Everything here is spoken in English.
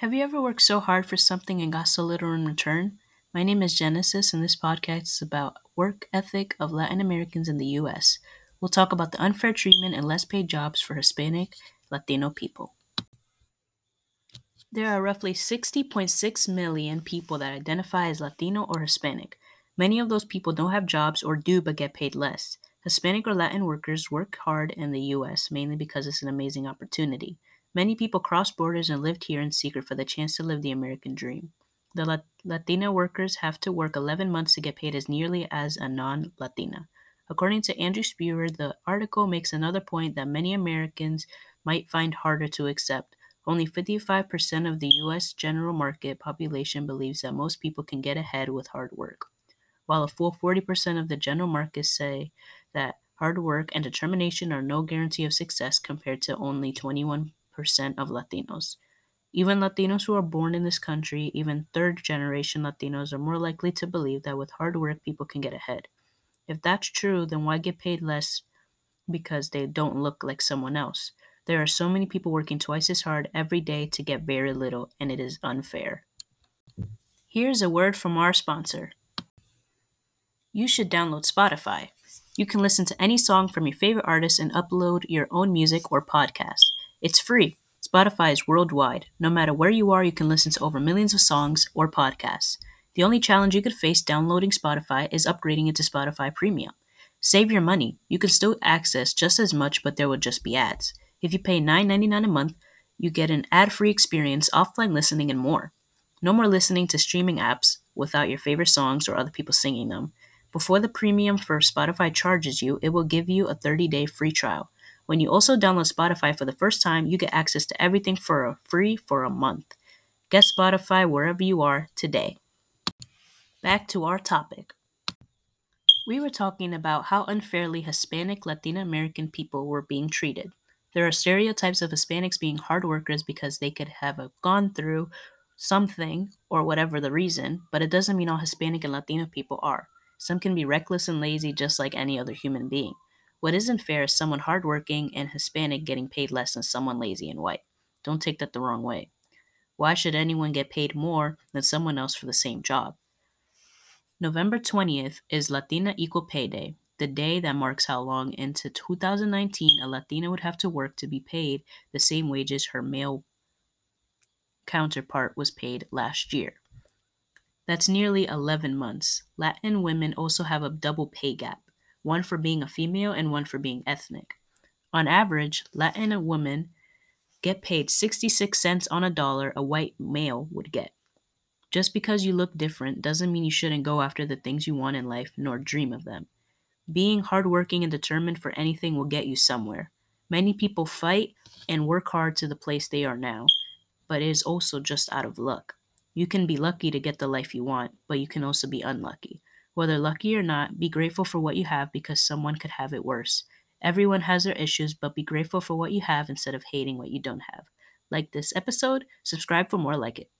Have you ever worked so hard for something and got so little in return? My name is Genesis, and this podcast is about work ethic of Latin Americans in the U.S. We'll talk about the unfair treatment and less paid jobs for Hispanic Latino people. There are roughly 60.6 million people that identify as Latino or Hispanic. Many of those people don't have jobs or do but get paid less. Hispanic or Latin workers work hard in the U.S. mainly because it's an amazing opportunity. Many people cross borders and lived here in secret for the chance to live the American dream. The Lat- Latina workers have to work 11 months to get paid as nearly as a non Latina. According to Andrew Spewer, the article makes another point that many Americans might find harder to accept. Only 55% of the U.S. general market population believes that most people can get ahead with hard work, while a full 40% of the general market say that hard work and determination are no guarantee of success compared to only 21% of Latinos. Even Latinos who are born in this country, even third generation Latinos, are more likely to believe that with hard work people can get ahead. If that's true, then why get paid less because they don't look like someone else? There are so many people working twice as hard every day to get very little, and it is unfair. Here's a word from our sponsor. You should download Spotify. You can listen to any song from your favorite artist and upload your own music or podcast. It's free. Spotify is worldwide. No matter where you are, you can listen to over millions of songs or podcasts. The only challenge you could face downloading Spotify is upgrading it to Spotify Premium. Save your money. You can still access just as much, but there would just be ads. If you pay $9.99 a month, you get an ad free experience, offline listening, and more. No more listening to streaming apps without your favorite songs or other people singing them. Before the premium for Spotify charges you, it will give you a 30 day free trial. When you also download Spotify for the first time, you get access to everything for free for a month. Get Spotify wherever you are today. Back to our topic. We were talking about how unfairly Hispanic Latin American people were being treated. There are stereotypes of Hispanics being hard workers because they could have gone through something or whatever the reason, but it doesn't mean all Hispanic and Latino people are. Some can be reckless and lazy just like any other human being. What isn't fair is someone hardworking and Hispanic getting paid less than someone lazy and white. Don't take that the wrong way. Why should anyone get paid more than someone else for the same job? November 20th is Latina Equal Pay Day, the day that marks how long into 2019 a Latina would have to work to be paid the same wages her male counterpart was paid last year. That's nearly 11 months. Latin women also have a double pay gap one for being a female and one for being ethnic. On average, Latin women get paid 66 cents on a dollar a white male would get. Just because you look different doesn't mean you shouldn't go after the things you want in life nor dream of them. Being hardworking and determined for anything will get you somewhere. Many people fight and work hard to the place they are now, but it is also just out of luck. You can be lucky to get the life you want, but you can also be unlucky. Whether lucky or not, be grateful for what you have because someone could have it worse. Everyone has their issues, but be grateful for what you have instead of hating what you don't have. Like this episode, subscribe for more like it.